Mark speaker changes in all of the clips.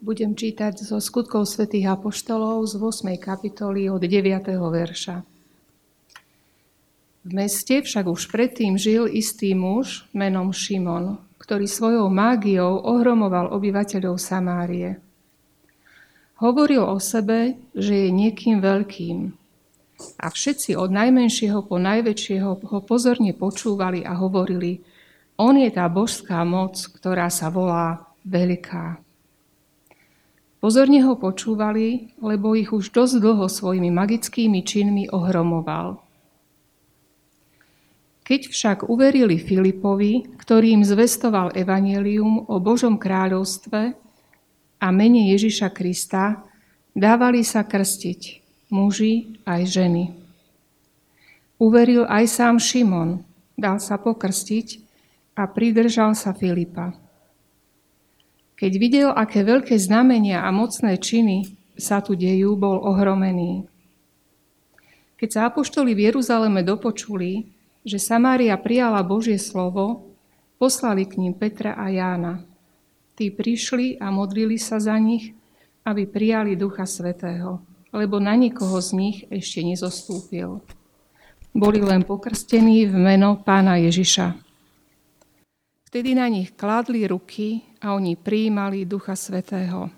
Speaker 1: Budem čítať zo skutkov svätých Apoštolov z 8. kapitoly od 9. verša. V meste však už predtým žil istý muž menom Šimon, ktorý svojou mágiou ohromoval obyvateľov Samárie. Hovoril o sebe, že je niekým veľkým. A všetci od najmenšieho po najväčšieho ho pozorne počúvali a hovorili, on je tá božská moc, ktorá sa volá Veľká. Pozorne ho počúvali, lebo ich už dosť dlho svojimi magickými činmi ohromoval. Keď však uverili Filipovi, ktorý im zvestoval evanelium o Božom kráľovstve a mene Ježiša Krista, dávali sa krstiť muži aj ženy. Uveril aj sám Šimon, dal sa pokrstiť a pridržal sa Filipa. Keď videl, aké veľké znamenia a mocné činy sa tu dejú, bol ohromený. Keď sa apoštoli v Jeruzaleme dopočuli, že Samária prijala Božie slovo, poslali k ním Petra a Jána. Tí prišli a modlili sa za nich, aby prijali Ducha Svetého, lebo na nikoho z nich ešte nezostúpil. Boli len pokrstení v meno pána Ježiša. Vtedy na nich kladli ruky a oni prijímali Ducha Svetého.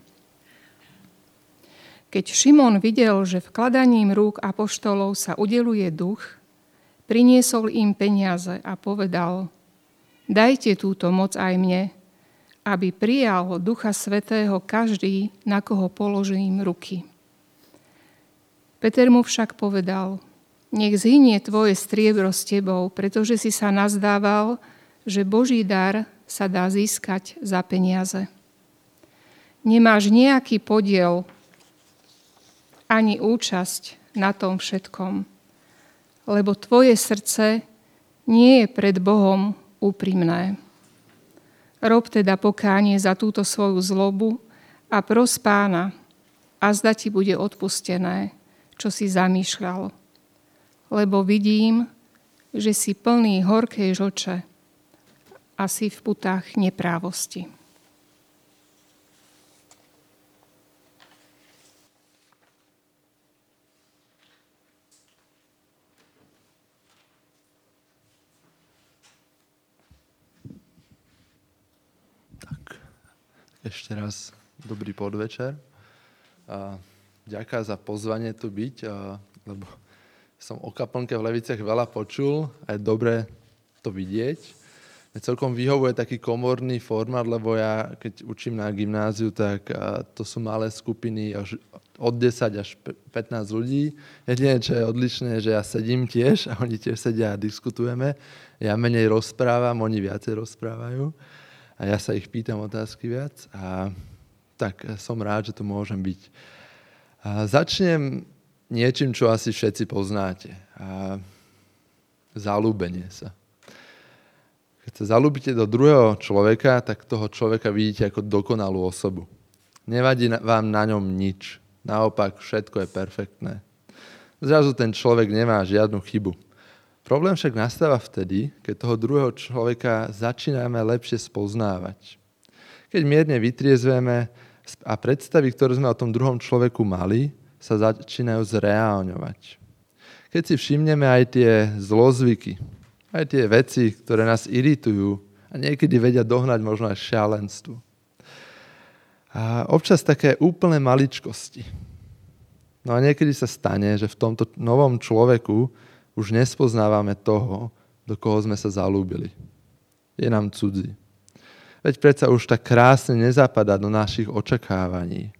Speaker 1: Keď Šimon videl, že vkladaním rúk apoštolov sa udeluje duch, priniesol im peniaze a povedal, dajte túto moc aj mne, aby prijal Ducha Svetého každý, na koho položím ruky. Peter mu však povedal, nech zhynie tvoje striebro s tebou, pretože si sa nazdával, že Boží dar sa dá získať za peniaze. Nemáš nejaký podiel ani účasť na tom všetkom, lebo tvoje srdce nie je pred Bohom úprimné. Rob teda pokánie za túto svoju zlobu a pros pána a zda ti bude odpustené, čo si zamýšľal. Lebo vidím, že si plný horkej žoče asi v putách neprávosti.
Speaker 2: Tak, ešte raz dobrý podvečer. A ďaká za pozvanie tu byť, a, lebo som o kaplnke v Leviciach veľa počul a je dobré to vidieť celkom vyhovuje taký komorný formát, lebo ja keď učím na gymnáziu, tak to sú malé skupiny až od 10 až 15 ľudí. Jediné, čo je odlišné, že ja sedím tiež a oni tiež sedia a diskutujeme. Ja menej rozprávam, oni viacej rozprávajú a ja sa ich pýtam otázky viac a tak som rád, že tu môžem byť. A začnem niečím, čo asi všetci poznáte. A zalúbenie sa. Keď sa zalúbite do druhého človeka, tak toho človeka vidíte ako dokonalú osobu. Nevadí vám na ňom nič. Naopak, všetko je perfektné. Zrazu ten človek nemá žiadnu chybu. Problém však nastáva vtedy, keď toho druhého človeka začíname lepšie spoznávať. Keď mierne vytriezveme a predstavy, ktoré sme o tom druhom človeku mali, sa začínajú zreálňovať. Keď si všimneme aj tie zlozvyky, aj tie veci, ktoré nás iritujú a niekedy vedia dohnať možno aj šialenstvu. A občas také úplné maličkosti. No a niekedy sa stane, že v tomto novom človeku už nespoznávame toho, do koho sme sa zalúbili. Je nám cudzí. Veď predsa už tak krásne nezapadá do našich očakávaní.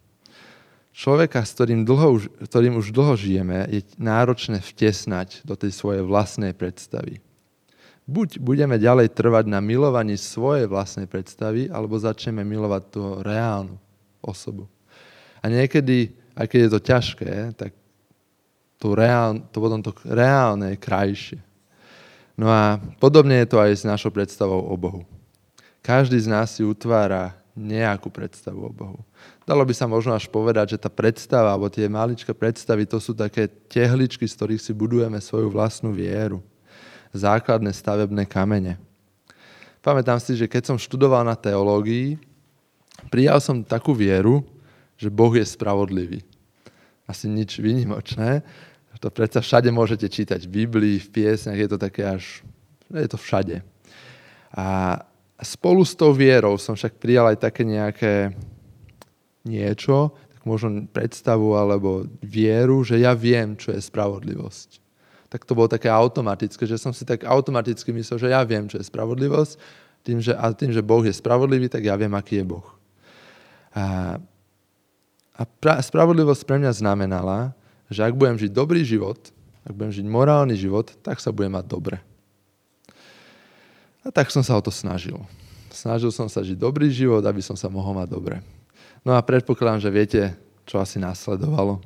Speaker 2: Človeka, s ktorým, dlho už, ktorým už dlho žijeme, je náročné vtesnať do tej svojej vlastnej predstavy. Buď budeme ďalej trvať na milovaní svojej vlastnej predstavy, alebo začneme milovať tú reálnu osobu. A niekedy, aj keď je to ťažké, tak to, reál, to potom to reálne je krajšie. No a podobne je to aj s našou predstavou o Bohu. Každý z nás si utvára nejakú predstavu o Bohu. Dalo by sa možno až povedať, že tá predstava, alebo tie maličké predstavy, to sú také tehličky, z ktorých si budujeme svoju vlastnú vieru základné stavebné kamene. Pamätám si, že keď som študoval na teológii, prijal som takú vieru, že Boh je spravodlivý. Asi nič výnimočné. To predsa všade môžete čítať. V Biblii, v piesniach je to také až... Je to všade. A spolu s tou vierou som však prijal aj také nejaké niečo, tak možno predstavu alebo vieru, že ja viem, čo je spravodlivosť. Tak to bolo také automatické, že som si tak automaticky myslel, že ja viem, čo je spravodlivosť tým, že, a tým, že Boh je spravodlivý, tak ja viem, aký je Boh. A, a pra, spravodlivosť pre mňa znamenala, že ak budem žiť dobrý život, ak budem žiť morálny život, tak sa budem mať dobre. A tak som sa o to snažil. Snažil som sa žiť dobrý život, aby som sa mohol mať dobre. No a predpokladám, že viete, čo asi následovalo.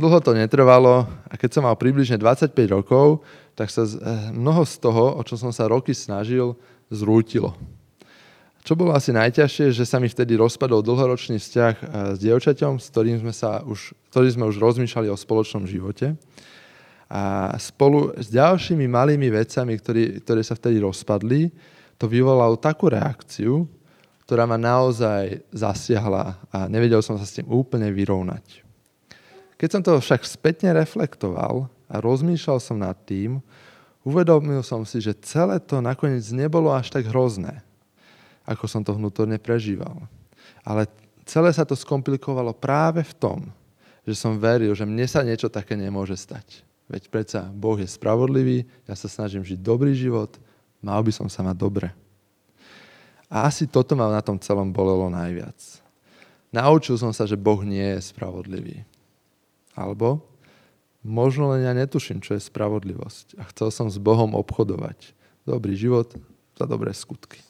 Speaker 2: Dlho to netrvalo a keď som mal približne 25 rokov, tak sa eh, mnoho z toho, o čo som sa roky snažil, zrútilo. Čo bolo asi najťažšie, že sa mi vtedy rozpadol dlhoročný vzťah eh, s dievčaťom, s ktorým sme, sa už, ktorý sme už rozmýšľali o spoločnom živote. A spolu s ďalšími malými vecami, ktorý, ktoré sa vtedy rozpadli, to vyvolalo takú reakciu, ktorá ma naozaj zasiahla a nevedel som sa s tým úplne vyrovnať. Keď som to však spätne reflektoval a rozmýšľal som nad tým, uvedomil som si, že celé to nakoniec nebolo až tak hrozné, ako som to vnútorne prežíval. Ale celé sa to skomplikovalo práve v tom, že som veril, že mne sa niečo také nemôže stať. Veď predsa Boh je spravodlivý, ja sa snažím žiť dobrý život, mal by som sa mať dobre. A asi toto ma na tom celom bolelo najviac. Naučil som sa, že Boh nie je spravodlivý. Alebo možno len ja netuším, čo je spravodlivosť. A chcel som s Bohom obchodovať. Dobrý život za dobré skutky.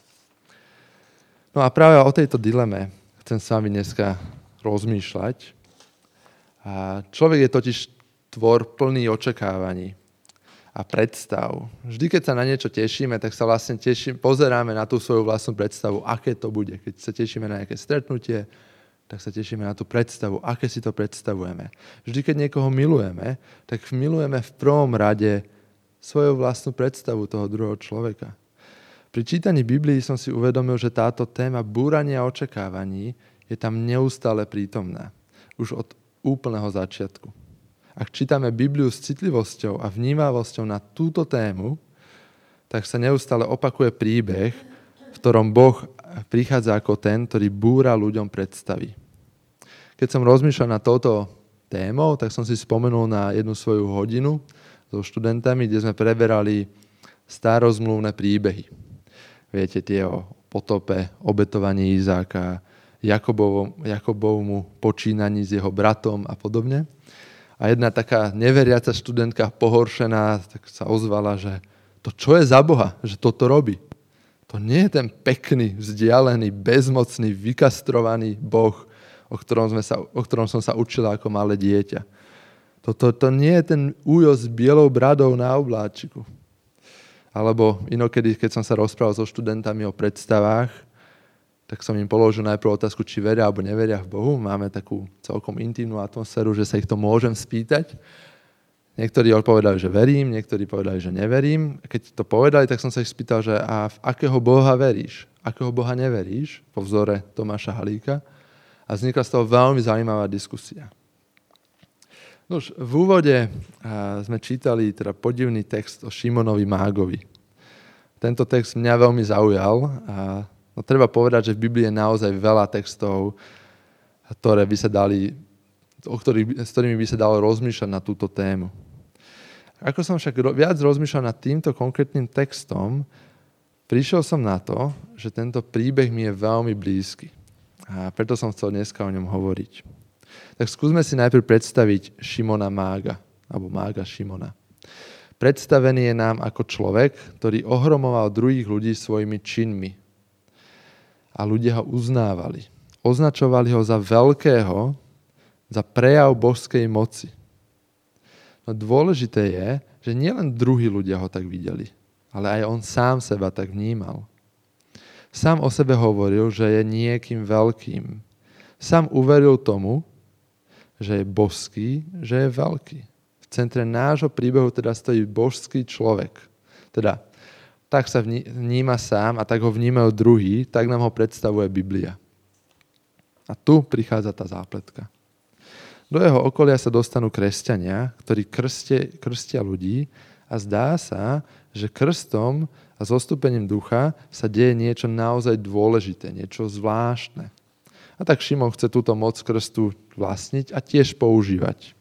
Speaker 2: No a práve o tejto dileme chcem s vami dneska rozmýšľať. A človek je totiž tvor plný očakávaní a predstav. Vždy, keď sa na niečo tešíme, tak sa vlastne teším, pozeráme na tú svoju vlastnú predstavu, aké to bude. Keď sa tešíme na nejaké stretnutie, tak sa tešíme na tú predstavu, aké si to predstavujeme. Vždy, keď niekoho milujeme, tak milujeme v prvom rade svoju vlastnú predstavu toho druhého človeka. Pri čítaní Biblii som si uvedomil, že táto téma búrania očakávaní je tam neustále prítomná. Už od úplného začiatku. Ak čítame Bibliu s citlivosťou a vnímavosťou na túto tému, tak sa neustále opakuje príbeh, v ktorom Boh prichádza ako ten, ktorý búra ľuďom predstavy. Keď som rozmýšľal nad touto témou, tak som si spomenul na jednu svoju hodinu so študentami, kde sme preberali starozmluvné príbehy. Viete, tie o potope, obetovaní Izáka, Jakobovmu počínaní s jeho bratom a podobne. A jedna taká neveriaca študentka, pohoršená, tak sa ozvala, že to čo je za Boha, že toto robí? To nie je ten pekný, vzdialený, bezmocný, vykastrovaný Boh, o ktorom, sme sa, o ktorom som sa učila ako malé dieťa. Toto to nie je ten újo s bielou bradou na obláčiku. Alebo inokedy, keď som sa rozprával so študentami o predstavách, tak som im položil najprv otázku, či veria alebo neveria v Bohu. Máme takú celkom intimnú atmosféru, že sa ich to môžem spýtať. Niektorí odpovedali, že verím, niektorí povedali, že neverím. Keď to povedali, tak som sa ich spýtal, že a v akého Boha veríš? Akého Boha neveríš? Po vzore Tomáša Halíka. A vznikla z toho veľmi zaujímavá diskusia. Nož, v úvode sme čítali teda podivný text o Šimonovi Mágovi. Tento text mňa veľmi zaujal a No treba povedať, že v Biblii je naozaj veľa textov, ktoré by sa dali, o ktorých, s ktorými by sa dalo rozmýšľať na túto tému. Ako som však viac rozmýšľal nad týmto konkrétnym textom, prišiel som na to, že tento príbeh mi je veľmi blízky. A preto som chcel dneska o ňom hovoriť. Tak skúsme si najprv predstaviť Šimona Mága, alebo Mága Šimona. Predstavený je nám ako človek, ktorý ohromoval druhých ľudí svojimi činmi, a ľudia ho uznávali. Označovali ho za veľkého, za prejav božskej moci. No dôležité je, že nielen druhí ľudia ho tak videli, ale aj on sám seba tak vnímal. Sám o sebe hovoril, že je niekým veľkým. Sám uveril tomu, že je božský, že je veľký. V centre nášho príbehu teda stojí božský človek. Teda tak sa vníma sám a tak ho vnímajú druhý, tak nám ho predstavuje Biblia. A tu prichádza tá zápletka. Do jeho okolia sa dostanú kresťania, ktorí krstie, krstia ľudí a zdá sa, že krstom a zostúpením ducha sa deje niečo naozaj dôležité, niečo zvláštne. A tak Šimon chce túto moc krstu vlastniť a tiež používať.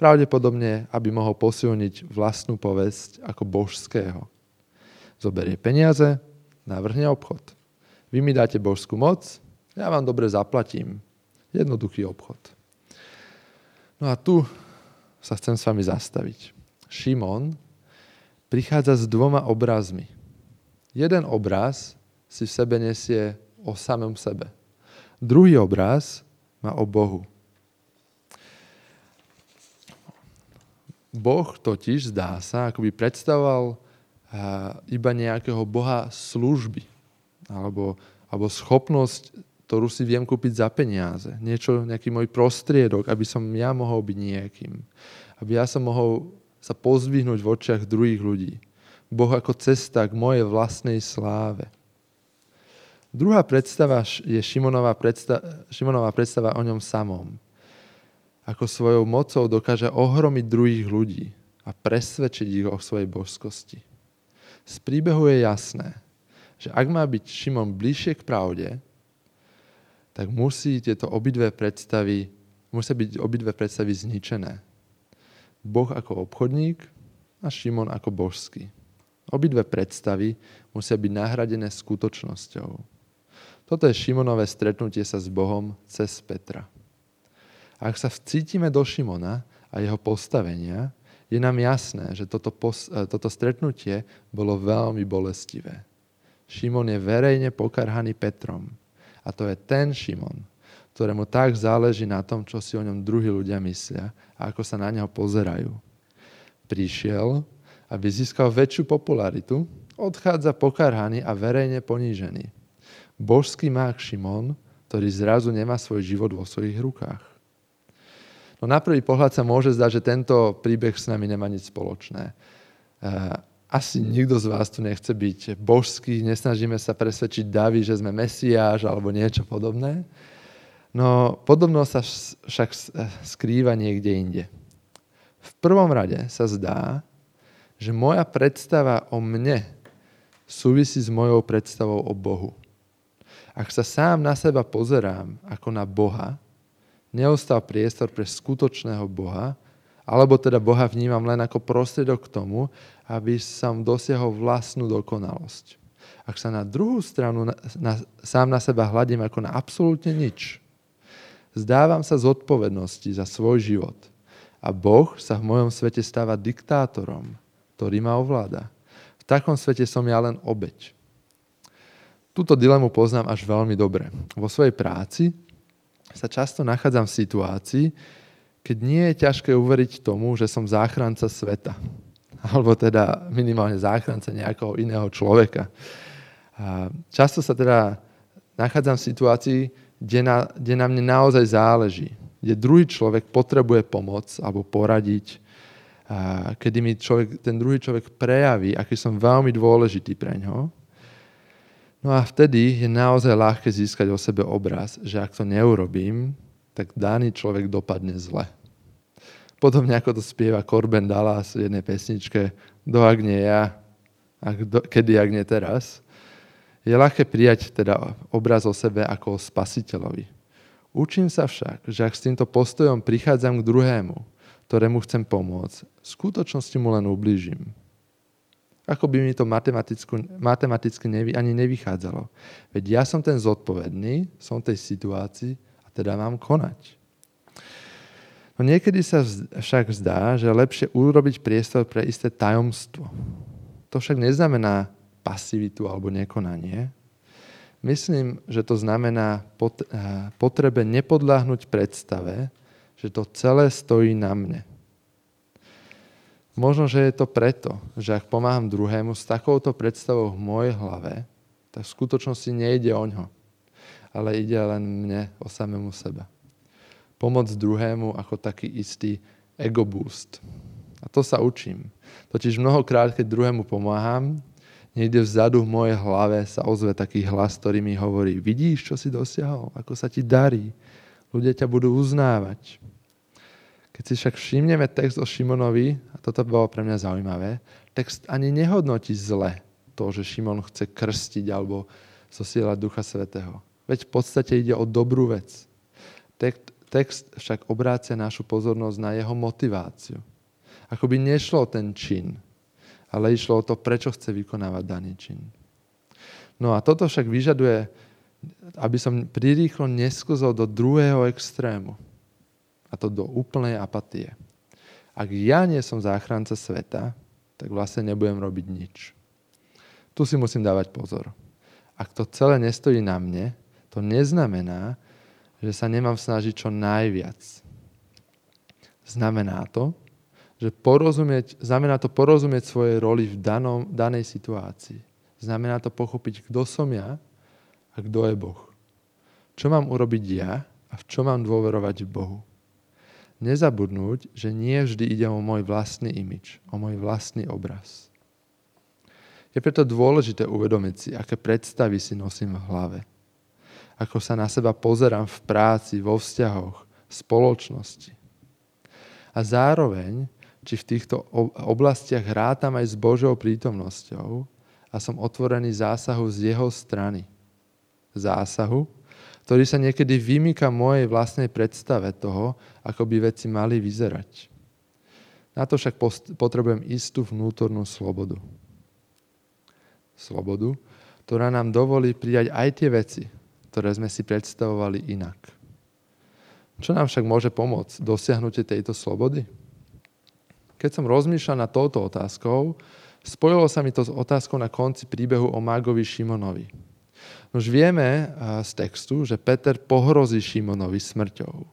Speaker 2: Pravdepodobne, aby mohol posilniť vlastnú povesť ako božského. Zoberie peniaze, navrhne obchod. Vy mi dáte božskú moc, ja vám dobre zaplatím. Jednoduchý obchod. No a tu sa chcem s vami zastaviť. Šimon prichádza s dvoma obrazmi. Jeden obraz si v sebe nesie o samom sebe. Druhý obraz má o Bohu. Boh totiž, zdá sa, ako by predstavoval iba nejakého Boha služby alebo, alebo schopnosť ktorú si viem kúpiť za peniaze. Niečo, nejaký môj prostriedok, aby som ja mohol byť nejakým. Aby ja som mohol sa pozvihnúť v očiach druhých ľudí. Boh ako cesta k mojej vlastnej sláve. Druhá predstava je Šimonová predstava, Šimonová predstava o ňom samom. Ako svojou mocou dokáže ohromiť druhých ľudí a presvedčiť ich o svojej božskosti. Z príbehu je jasné, že ak má byť Šimon bližšie k pravde, tak musí tieto obidve predstavy, musia byť obidve predstavy zničené. Boh ako obchodník a Šimon ako božský. Obidve predstavy musia byť nahradené skutočnosťou. Toto je Šimonové stretnutie sa s Bohom cez Petra. Ak sa vcítime do Šimona a jeho postavenia, je nám jasné, že toto, pos- e, toto stretnutie bolo veľmi bolestivé. Šimon je verejne pokarhaný Petrom. A to je ten Šimon, ktorému tak záleží na tom, čo si o ňom druhí ľudia myslia a ako sa na neho pozerajú. Prišiel, aby získal väčšiu popularitu, odchádza pokarhaný a verejne ponížený. Božský mák Šimon, ktorý zrazu nemá svoj život vo svojich rukách. No na prvý pohľad sa môže zdať, že tento príbeh s nami nemá nič spoločné. Asi nikto z vás tu nechce byť božský, nesnažíme sa presvedčiť Davy, že sme Mesiáš alebo niečo podobné. No podobno sa však skrýva niekde inde. V prvom rade sa zdá, že moja predstava o mne súvisí s mojou predstavou o Bohu. Ak sa sám na seba pozerám ako na Boha, neostal priestor pre skutočného Boha, alebo teda Boha vnímam len ako prostriedok k tomu, aby som dosiahol vlastnú dokonalosť. Ak sa na druhú stranu na, na, sám na seba hľadím ako na absolútne nič, zdávam sa zodpovednosti za svoj život. A Boh sa v mojom svete stáva diktátorom, ktorý ma ovláda. V takom svete som ja len obeď. Túto dilemu poznám až veľmi dobre. Vo svojej práci sa často nachádzam v situácii, keď nie je ťažké uveriť tomu, že som záchranca sveta. Alebo teda minimálne záchranca nejakého iného človeka. A často sa teda nachádzam v situácii, kde na, kde na mne naozaj záleží. Kde druhý človek potrebuje pomoc alebo poradiť. A kedy mi človek, ten druhý človek prejaví, aký som veľmi dôležitý pre ňo. No a vtedy je naozaj ľahké získať o sebe obraz, že ak to neurobím, tak daný človek dopadne zle. Podobne ako to spieva Corben Dallas v jednej pesničke Do ak nie ja, ak do, kedy ak nie teraz. Je ľahké prijať teda obraz o sebe ako o spasiteľovi. Učím sa však, že ak s týmto postojom prichádzam k druhému, ktorému chcem pomôcť, v skutočnosti mu len ublížim. Ako by mi to matematicky nevy, ani nevychádzalo. Veď ja som ten zodpovedný, som v tej situácii, teda mám konať. No niekedy sa však zdá, že lepšie urobiť priestor pre isté tajomstvo. To však neznamená pasivitu alebo nekonanie. Myslím, že to znamená eh, potrebe nepodláhnuť predstave, že to celé stojí na mne. Možno, že je to preto, že ak pomáham druhému s takouto predstavou v mojej hlave, tak v skutočnosti nejde o ňo ale ide len mne o samému seba. Pomoc druhému ako taký istý ego boost. A to sa učím. Totiž mnohokrát, keď druhému pomáham, Niekde vzadu v mojej hlave sa ozve taký hlas, ktorý mi hovorí, vidíš, čo si dosiahol, ako sa ti darí, ľudia ťa budú uznávať. Keď si však všimneme text o Šimonovi, a toto bolo pre mňa zaujímavé, text ani nehodnotí zle to, že Šimon chce krstiť alebo zosielať Ducha Svetého. Veď v podstate ide o dobrú vec. Text však obrácia našu pozornosť na jeho motiváciu. Ako by nešlo o ten čin, ale išlo o to, prečo chce vykonávať daný čin. No a toto však vyžaduje, aby som prirýchlo nesklzol do druhého extrému. A to do úplnej apatie. Ak ja nie som záchranca sveta, tak vlastne nebudem robiť nič. Tu si musím dávať pozor. Ak to celé nestojí na mne, to neznamená, že sa nemám snažiť čo najviac. Znamená to, že porozumieť, znamená to porozumieť svojej roli v danom, danej situácii. Znamená to pochopiť, kto som ja a kto je Boh. Čo mám urobiť ja a v čo mám dôverovať Bohu. Nezabudnúť, že nie vždy ide o môj vlastný imič, o môj vlastný obraz. Je preto dôležité uvedomiť si, aké predstavy si nosím v hlave ako sa na seba pozerám v práci, vo vzťahoch, spoločnosti. A zároveň, či v týchto oblastiach rátam aj s Božou prítomnosťou a som otvorený zásahu z jeho strany. Zásahu, ktorý sa niekedy vymýka mojej vlastnej predstave toho, ako by veci mali vyzerať. Na to však potrebujem istú vnútornú slobodu. Slobodu, ktorá nám dovolí prijať aj tie veci, ktoré sme si predstavovali inak. Čo nám však môže pomôcť dosiahnutie tejto slobody? Keď som rozmýšľal nad touto otázkou, spojilo sa mi to s otázkou na konci príbehu o mágovi Šimonovi. Už vieme z textu, že Peter pohrozí Šimonovi smrťou.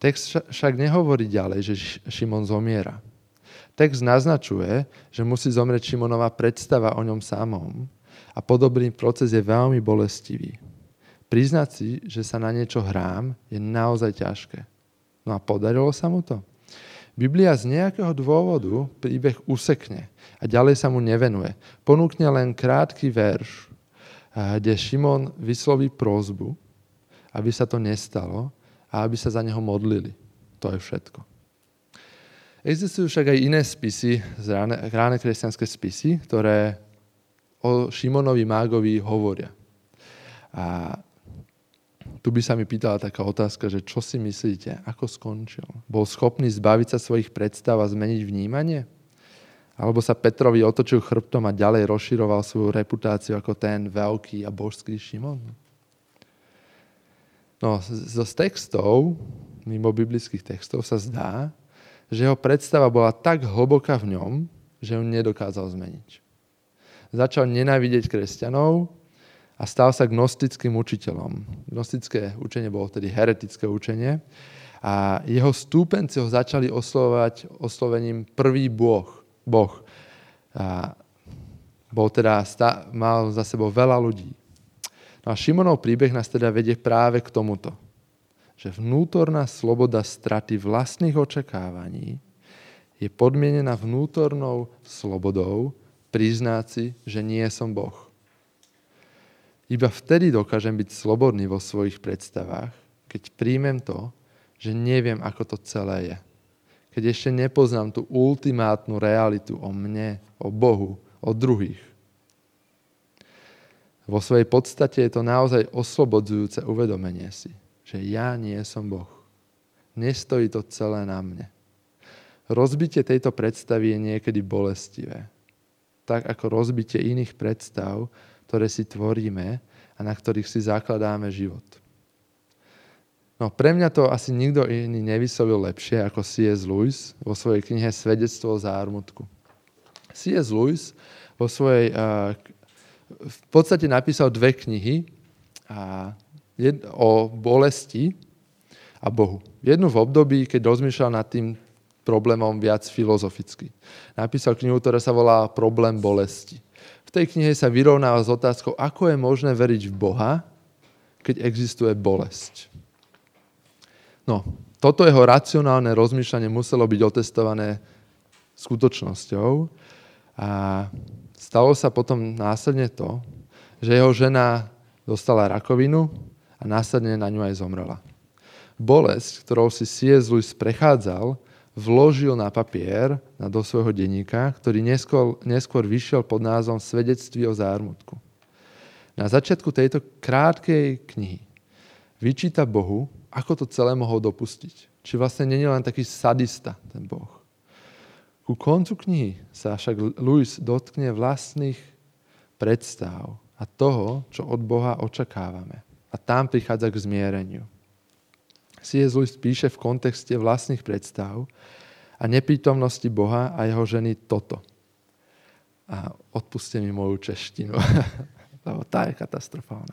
Speaker 2: Text však nehovorí ďalej, že Šimon zomiera. Text naznačuje, že musí zomrieť Šimonova predstava o ňom samom a podobný proces je veľmi bolestivý. Priznať si, že sa na niečo hrám, je naozaj ťažké. No a podarilo sa mu to? Biblia z nejakého dôvodu príbeh usekne a ďalej sa mu nevenuje. Ponúkne len krátky verš, kde Šimon vysloví prozbu, aby sa to nestalo a aby sa za neho modlili. To je všetko. Existujú však aj iné spisy, ráne, ráne kresťanské spisy, ktoré o Šimonovi mágovi hovoria. A tu by sa mi pýtala taká otázka, že čo si myslíte, ako skončil? Bol schopný zbaviť sa svojich predstav a zmeniť vnímanie? Alebo sa Petrovi otočil chrbtom a ďalej rozširoval svoju reputáciu ako ten veľký a božský Šimon? No, zo z textov, mimo biblických textov, sa zdá, že jeho predstava bola tak hlboká v ňom, že ju nedokázal zmeniť. Začal nenávidieť kresťanov a stal sa gnostickým učiteľom. Gnostické učenie bolo tedy heretické učenie a jeho stúpenci ho začali oslovovať oslovením prvý boh. boh. A bol teda, mal za sebou veľa ľudí. No a Šimonov príbeh nás teda vedie práve k tomuto. Že vnútorná sloboda straty vlastných očakávaní je podmienená vnútornou slobodou priznať si, že nie som Boh. Iba vtedy dokážem byť slobodný vo svojich predstavách, keď príjmem to, že neviem, ako to celé je. Keď ešte nepoznám tú ultimátnu realitu o mne, o Bohu, o druhých. Vo svojej podstate je to naozaj oslobodzujúce uvedomenie si, že ja nie som Boh. Nestojí to celé na mne. Rozbitie tejto predstavy je niekedy bolestivé. Tak ako rozbitie iných predstav, ktoré si tvoríme a na ktorých si zakladáme život. No pre mňa to asi nikto iný nevyslovil lepšie ako C.S. Lewis vo svojej knihe Svedectvo o zármutku. C.S. Lewis vo svojej, v podstate napísal dve knihy a jed, o bolesti a Bohu. Jednu v období, keď rozmýšľal nad tým problémom viac filozoficky. Napísal knihu, ktorá sa volá Problém bolesti. V tej knihe sa vyrovnáva s otázkou, ako je možné veriť v Boha, keď existuje bolesť. No, toto jeho racionálne rozmýšľanie muselo byť otestované skutočnosťou a stalo sa potom následne to, že jeho žena dostala rakovinu a následne na ňu aj zomrela. Bolesť, ktorou si C.S. Lewis prechádzal, vložil na papier na do svojho denníka, ktorý neskôr, neskôr vyšiel pod názvom Svedectví o zármutku. Na začiatku tejto krátkej knihy vyčíta Bohu, ako to celé mohol dopustiť. Či vlastne není len taký sadista ten Boh. Ku koncu knihy sa však Louis dotkne vlastných predstav a toho, čo od Boha očakávame. A tam prichádza k zmiereniu. C.S. Lewis píše v kontexte vlastných predstav a neprítomnosti Boha a jeho ženy toto. A odpuste mi moju češtinu, lebo tá je katastrofálna.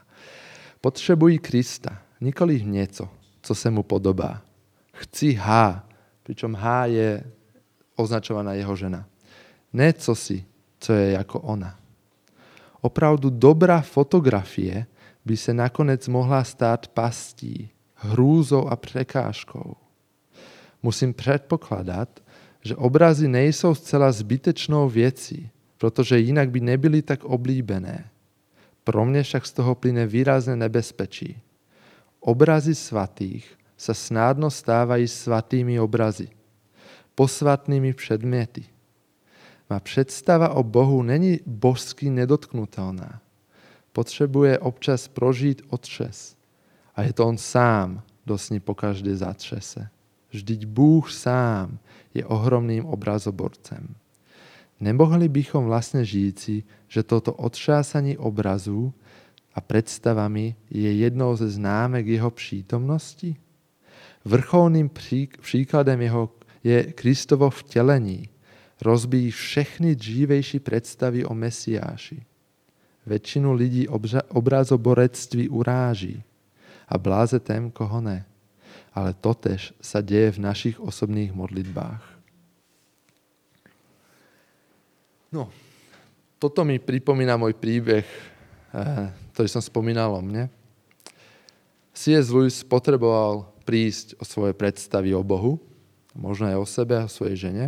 Speaker 2: Potřebují Krista, nikoli něco, co se mu podobá. Chci H, pričom H je označovaná jeho žena. Ne co si, co je jako ona. Opravdu dobrá fotografie by se nakonec mohla stát pastí, hrúzou a překážkou. Musím předpokládat, že obrazy nejsou zcela zbytečnou věcí, protože jinak by nebyly tak oblíbené. Pro mě však z toho plyne výrazné nebezpečí. Obrazy svatých sa snádno stávají svatými obrazy, posvatnými předměty. Má představa o Bohu není božsky nedotknutelná. Potřebuje občas prožít otřes. A je to on sám, kdo s ní pokaždé zatřese. Vždyť Bůh sám je ohromným obrazoborcem. Nemohli bychom vlastne žijíci, že toto otřásanie obrazu a predstavami je jednou ze známek jeho přítomnosti? Vrcholným příkladem jeho je Kristovo vtelení, rozbíjí všechny dřívejší predstavy o Mesiáši. Väčšinu lidí obrazoborectví uráží a bláze tém, koho ne. Ale totež sa deje v našich osobných modlitbách. No, toto mi pripomína môj príbeh, eh, ktorý som spomínal o mne. C.S. Lewis potreboval prísť o svoje predstavy o Bohu, možno aj o sebe a o svojej žene,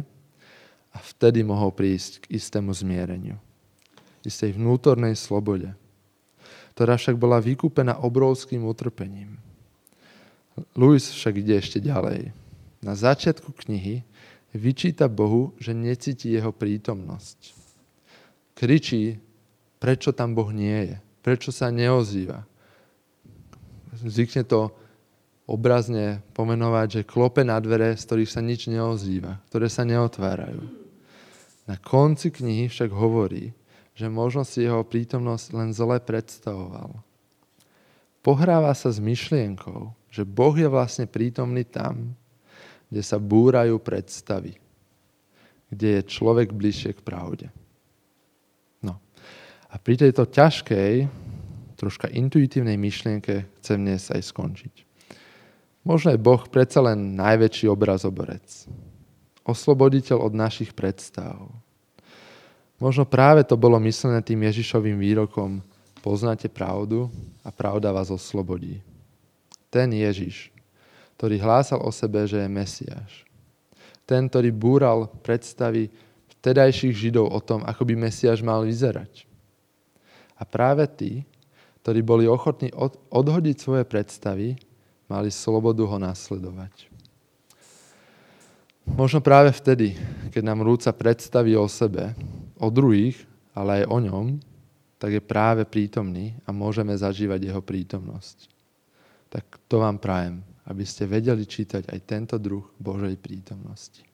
Speaker 2: a vtedy mohol prísť k istému zmiereniu, istej vnútornej slobode, ktorá však bola vykúpená obrovským utrpením. Louis však ide ešte ďalej. Na začiatku knihy vyčíta Bohu, že necíti jeho prítomnosť. Kričí, prečo tam Boh nie je, prečo sa neozýva. Zvykne to obrazne pomenovať, že klope na dvere, z ktorých sa nič neozýva, ktoré sa neotvárajú. Na konci knihy však hovorí, že možno si jeho prítomnosť len zle predstavoval. Pohráva sa s myšlienkou, že Boh je vlastne prítomný tam, kde sa búrajú predstavy, kde je človek bližšie k pravde. No. A pri tejto ťažkej, troška intuitívnej myšlienke chcem dnes aj skončiť. Možno je Boh predsa len najväčší obrazoborec. Osloboditeľ od našich predstav, Možno práve to bolo myslené tým Ježišovým výrokom poznáte pravdu a pravda vás oslobodí. Ten Ježiš, ktorý hlásal o sebe, že je Mesiáš. Ten, ktorý búral predstavy vtedajších Židov o tom, ako by Mesiáš mal vyzerať. A práve tí, ktorí boli ochotní odhodiť svoje predstavy, mali slobodu ho nasledovať. Možno práve vtedy, keď nám rúca predstavy o sebe, o druhých, ale aj o ňom, tak je práve prítomný a môžeme zažívať jeho prítomnosť. Tak to vám prajem, aby ste vedeli čítať aj tento druh Božej prítomnosti.